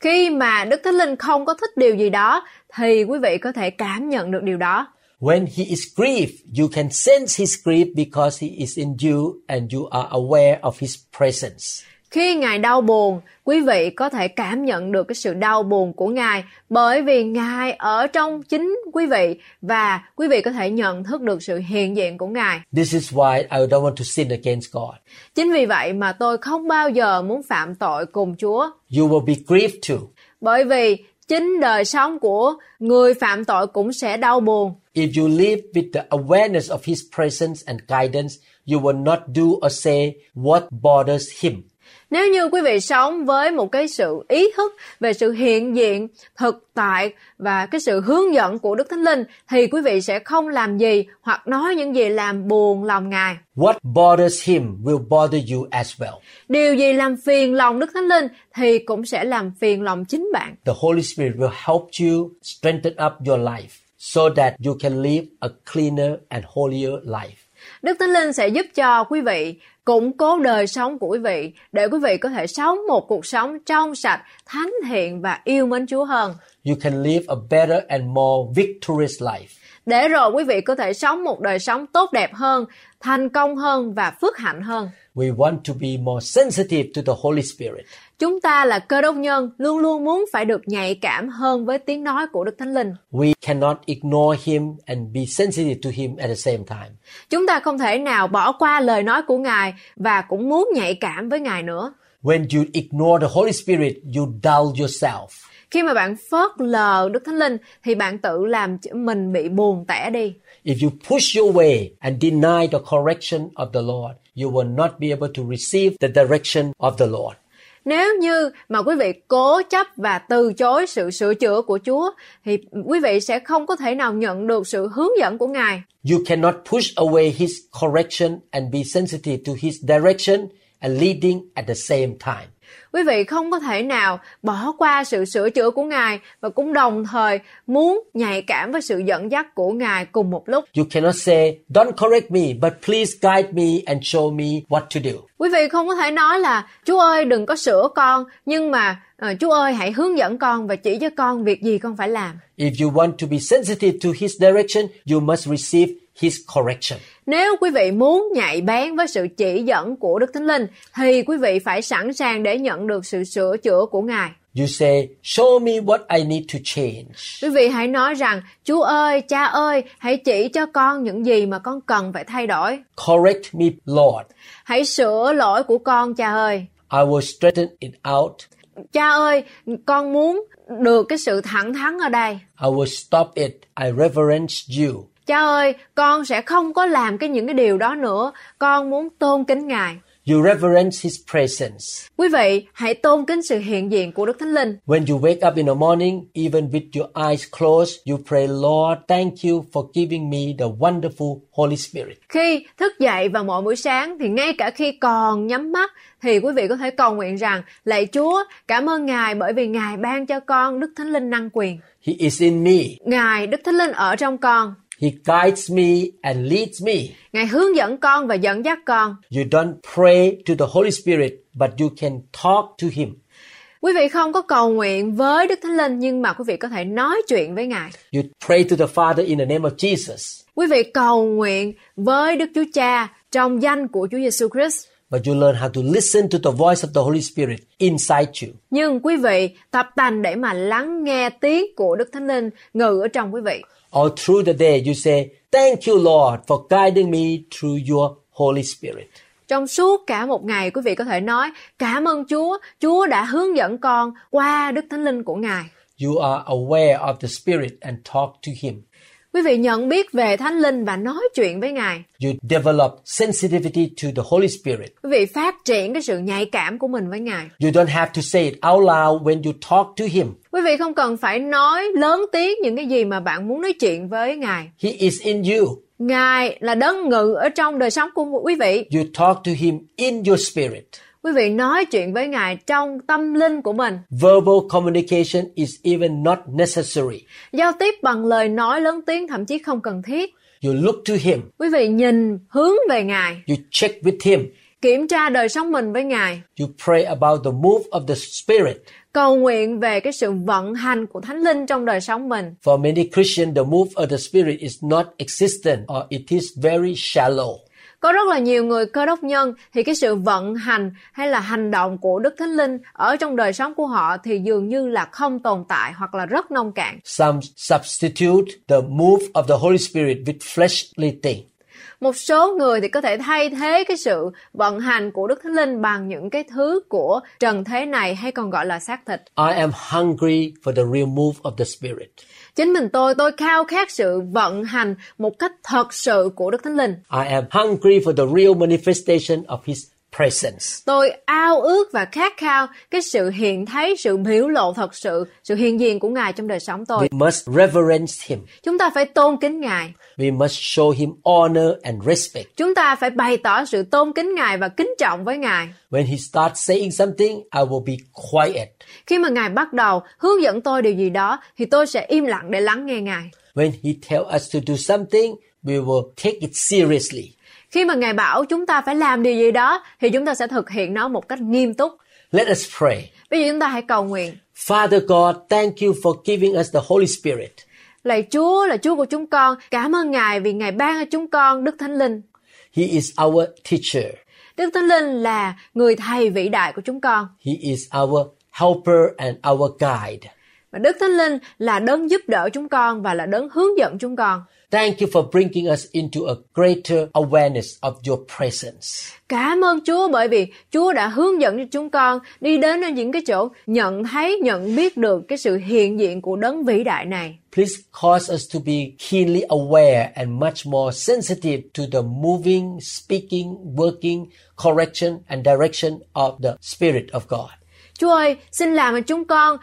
Khi mà Đức Thánh Linh không có thích điều gì đó thì quý vị có thể cảm nhận được điều đó. When he is grieved, you can sense his grief because he is in you and you are aware of his presence. Khi Ngài đau buồn, quý vị có thể cảm nhận được cái sự đau buồn của Ngài bởi vì Ngài ở trong chính quý vị và quý vị có thể nhận thức được sự hiện diện của Ngài. This is why I don't want to sin against God. Chính vì vậy mà tôi không bao giờ muốn phạm tội cùng Chúa. You will be grieved too. Bởi vì chính đời sống của người phạm tội cũng sẽ đau buồn. If you live with the awareness of his presence and guidance, you will not do or say what bothers him. Nếu như quý vị sống với một cái sự ý thức về sự hiện diện, thực tại và cái sự hướng dẫn của Đức Thánh Linh thì quý vị sẽ không làm gì hoặc nói những gì làm buồn lòng Ngài. What bothers him will bother you as well. Điều gì làm phiền lòng Đức Thánh Linh thì cũng sẽ làm phiền lòng chính bạn. The Holy Spirit will help you strengthen up your life so that you can live a cleaner and holier life. Đức Thánh Linh sẽ giúp cho quý vị củng cố đời sống của quý vị để quý vị có thể sống một cuộc sống trong sạch, thánh thiện và yêu mến Chúa hơn. You can live a better and more victorious life. Để rồi quý vị có thể sống một đời sống tốt đẹp hơn, thành công hơn và phước hạnh hơn. We want to be more sensitive to the Holy Spirit. Chúng ta là cơ đốc nhân luôn luôn muốn phải được nhạy cảm hơn với tiếng nói của Đức Thánh Linh. We cannot ignore him and be sensitive to him at the same time. Chúng ta không thể nào bỏ qua lời nói của Ngài và cũng muốn nhạy cảm với Ngài nữa. When you ignore the Holy Spirit, you dull yourself. Khi mà bạn phớt lờ Đức Thánh Linh thì bạn tự làm mình bị buồn tẻ đi. If you push your way and deny the correction of the Lord, you will not be able to receive the direction of the Lord. Nếu như mà quý vị cố chấp và từ chối sự sửa chữa của Chúa, thì quý vị sẽ không có thể nào nhận được sự hướng dẫn của Ngài. You cannot push away His correction and be sensitive to His direction and leading at the same time. Quý vị không có thể nào bỏ qua sự sửa chữa của Ngài và cũng đồng thời muốn nhạy cảm với sự dẫn dắt của Ngài cùng một lúc. You cannot say, Don't correct me, but please guide me and show me what to do. Quý vị không có thể nói là Chúa ơi đừng có sửa con nhưng mà ờ, Chúa ơi hãy hướng dẫn con và chỉ cho con việc gì con phải làm. If you want to be sensitive to His direction, you must receive His correction. Nếu quý vị muốn nhạy bén với sự chỉ dẫn của Đức Thánh Linh thì quý vị phải sẵn sàng để nhận được sự sửa chữa của Ngài. You say, Show me what I need to change. Quý vị hãy nói rằng, Chúa ơi, cha ơi, hãy chỉ cho con những gì mà con cần phải thay đổi. Correct me, Lord. Hãy sửa lỗi của con, cha ơi. I will straighten it out. Cha ơi, con muốn được cái sự thẳng thắn ở đây. I will stop it. I reverence you. Cha ơi, con sẽ không có làm cái những cái điều đó nữa. Con muốn tôn kính Ngài. You reverence His presence. Quý vị, hãy tôn kính sự hiện diện của Đức Thánh Linh. When you wake up in the morning, even with your eyes closed, you pray, Lord, thank you for giving me the wonderful Holy Spirit. Khi thức dậy vào mỗi buổi sáng thì ngay cả khi còn nhắm mắt thì quý vị có thể cầu nguyện rằng lạy Chúa, cảm ơn Ngài bởi vì Ngài ban cho con Đức Thánh Linh năng quyền. He is in me. Ngài Đức Thánh Linh ở trong con. He guides me and leads me. Ngài hướng dẫn con và dẫn dắt con. You don't pray to the Holy Spirit, but you can talk to Him. Quý vị không có cầu nguyện với Đức Thánh Linh nhưng mà quý vị có thể nói chuyện với Ngài. You pray to the Father in the name of Jesus, Quý vị cầu nguyện với Đức Chúa Cha trong danh của Chúa Giêsu Christ. but you learn how to listen to the voice of the Holy Spirit inside you. Nhưng quý vị tập tành để mà lắng nghe tiếng của Đức Thánh Linh ngự ở trong quý vị. All through the day, you say, Thank you, Lord, for guiding me through your Holy Spirit. Trong suốt cả một ngày quý vị có thể nói cảm ơn Chúa, Chúa đã hướng dẫn con qua Đức Thánh Linh của Ngài. You are aware of the Spirit and talk to Him. Quý vị nhận biết về Thánh Linh và nói chuyện với Ngài. You develop sensitivity to the Holy Spirit. Quý vị phát triển cái sự nhạy cảm của mình với Ngài. You don't have to say it out loud when you talk to Him. Quý vị không cần phải nói lớn tiếng những cái gì mà bạn muốn nói chuyện với Ngài. He is in you. Ngài là đấng ngự ở trong đời sống của quý vị. You talk to Him in your spirit. Quý vị nói chuyện với Ngài trong tâm linh của mình. Verbal communication is even not necessary. Giao tiếp bằng lời nói lớn tiếng thậm chí không cần thiết. You look to Him. Quý vị nhìn hướng về Ngài, You check with Him. kiểm tra đời sống mình với Ngài, You pray about the move of the Spirit. cầu nguyện về cái sự vận hành của Thánh Linh trong đời sống mình. For many Christians, the move of the Spirit is not existent or it is very shallow. Có rất là nhiều người cơ đốc nhân thì cái sự vận hành hay là hành động của Đức Thánh Linh ở trong đời sống của họ thì dường như là không tồn tại hoặc là rất nông cạn. Some substitute the move of the Holy Spirit with fleshly things. Một số người thì có thể thay thế cái sự vận hành của Đức Thánh Linh bằng những cái thứ của trần thế này hay còn gọi là xác thịt. I am hungry for the real move of the Spirit. Chính mình tôi, tôi khao khát sự vận hành một cách thật sự của Đức Thánh Linh. I am hungry for the real manifestation of His presence. Tôi ao ước và khát khao cái sự hiện thấy, sự biểu lộ thật sự, sự hiện diện của Ngài trong đời sống tôi. We must reverence Him. Chúng ta phải tôn kính Ngài. We must show Him honor and respect. Chúng ta phải bày tỏ sự tôn kính Ngài và kính trọng với Ngài. When He starts saying something, I will be quiet. Khi mà Ngài bắt đầu hướng dẫn tôi điều gì đó thì tôi sẽ im lặng để lắng nghe Ngài. When He tells us to do something, we will take it seriously. Khi mà Ngài bảo chúng ta phải làm điều gì đó thì chúng ta sẽ thực hiện nó một cách nghiêm túc. Let us pray. Bây giờ chúng ta hãy cầu nguyện. Father God, thank you for giving us the Holy Spirit. Lạy Chúa là Chúa của chúng con. Cảm ơn Ngài vì Ngài ban cho chúng con Đức Thánh Linh. He is our teacher. Đức Thánh Linh là người thầy vĩ đại của chúng con. He is our helper and our guide. Và Đức Thánh Linh là đấng giúp đỡ chúng con và là đấng hướng dẫn chúng con. Thank you for bringing us into a greater awareness of your presence. Cảm ơn Chúa bởi vì Chúa đã hướng dẫn cho chúng con đi đến ở những cái chỗ nhận thấy, nhận biết được cái sự hiện diện của đấng vĩ đại này. Please cause us to be keenly aware and much more sensitive to the moving, speaking, working, correction, and direction of the Spirit of God. Chúa ơi, xin làm cho chúng con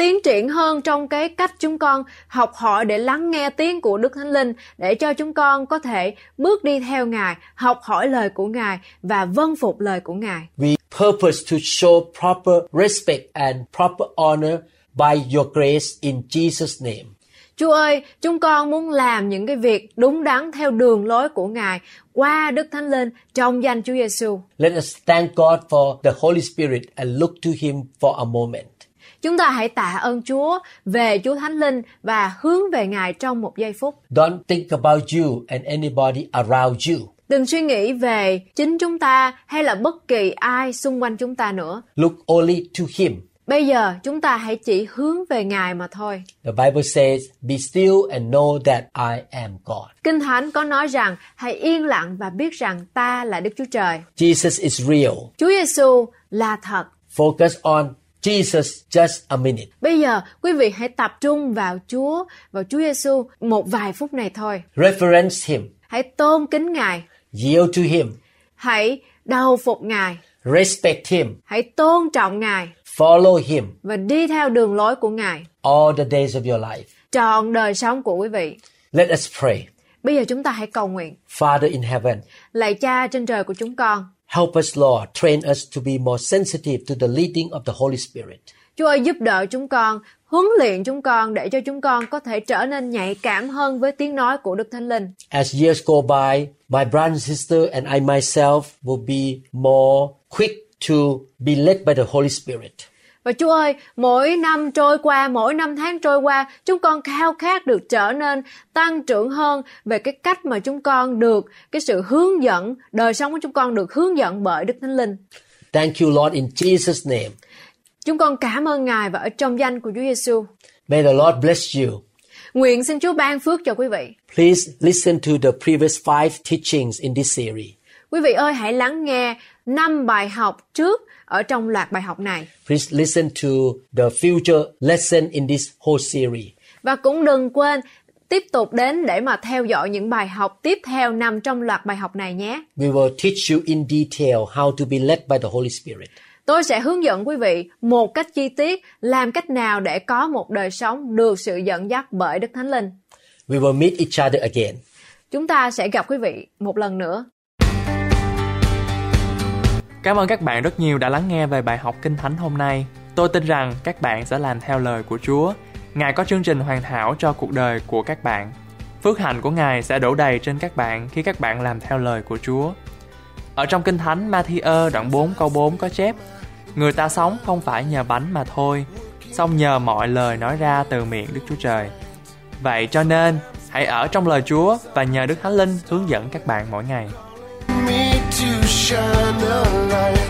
tiến triển hơn trong cái cách chúng con học hỏi để lắng nghe tiếng của Đức Thánh Linh để cho chúng con có thể bước đi theo Ngài, học hỏi lời của Ngài và vâng phục lời của Ngài. We purpose to show proper respect and proper honor by your grace in Jesus' name. Chúa ơi, chúng con muốn làm những cái việc đúng đắn theo đường lối của Ngài qua Đức Thánh Linh trong danh Chúa Giêsu. Let us thank God for the Holy Spirit and look to Him for a moment. Chúng ta hãy tạ ơn Chúa về Chúa Thánh Linh và hướng về Ngài trong một giây phút. Don't think about you and anybody around you. Đừng suy nghĩ về chính chúng ta hay là bất kỳ ai xung quanh chúng ta nữa. Look only to Him. Bây giờ chúng ta hãy chỉ hướng về Ngài mà thôi. The Bible says, Be still and know that I am God. Kinh Thánh có nói rằng hãy yên lặng và biết rằng ta là Đức Chúa Trời. Jesus is real. Chúa Giêsu là thật. Focus on Jesus just a minute. Bây giờ quý vị hãy tập trung vào Chúa, vào Chúa Giêsu một vài phút này thôi. Reverence Him. Hãy tôn kính Ngài, Yield to Him. hãy đầu phục Ngài, Respect Him. hãy tôn trọng Ngài Follow Him và đi theo đường lối của Ngài all the days of your life. trọn đời sống của quý vị. Let us pray. Bây giờ chúng ta hãy cầu nguyện. Father in heaven, Lạy Cha trên trời của chúng con, help us, Lord. Train us to be more sensitive to the leading of the Holy Spirit. Chúa ơi giúp đỡ chúng con, huấn luyện chúng con để cho chúng con có thể trở nên nhạy cảm hơn với tiếng nói của Đức Thánh Linh. As years go by, my brother and sister and I myself will be more quick to be led by the Holy Spirit. Và Chúa ơi, mỗi năm trôi qua, mỗi năm tháng trôi qua, chúng con khao khát được trở nên tăng trưởng hơn về cái cách mà chúng con được, cái sự hướng dẫn, đời sống của chúng con được hướng dẫn bởi Đức Thánh Linh. Thank you, Lord, in Jesus' name. Chúng con cảm ơn Ngài và ở trong danh của Chúa Giêsu. May the Lord bless you. Nguyện xin Chúa ban phước cho quý vị. Please listen to the previous five teachings in this series. Quý vị ơi, hãy lắng nghe năm bài học trước ở trong loạt bài học này. Please listen to the future lesson in this whole series. Và cũng đừng quên tiếp tục đến để mà theo dõi những bài học tiếp theo nằm trong loạt bài học này nhé. We will teach you in detail how to be led by the Holy Spirit. Tôi sẽ hướng dẫn quý vị một cách chi tiết làm cách nào để có một đời sống được sự dẫn dắt bởi Đức Thánh Linh. We will meet each other again. Chúng ta sẽ gặp quý vị một lần nữa. Cảm ơn các bạn rất nhiều đã lắng nghe về bài học Kinh Thánh hôm nay. Tôi tin rằng các bạn sẽ làm theo lời của Chúa. Ngài có chương trình hoàn hảo cho cuộc đời của các bạn. Phước hạnh của Ngài sẽ đổ đầy trên các bạn khi các bạn làm theo lời của Chúa. Ở trong Kinh Thánh Matthew đoạn 4 câu 4 có chép Người ta sống không phải nhờ bánh mà thôi, song nhờ mọi lời nói ra từ miệng Đức Chúa Trời. Vậy cho nên, hãy ở trong lời Chúa và nhờ Đức Thánh Linh hướng dẫn các bạn mỗi ngày. Shine a light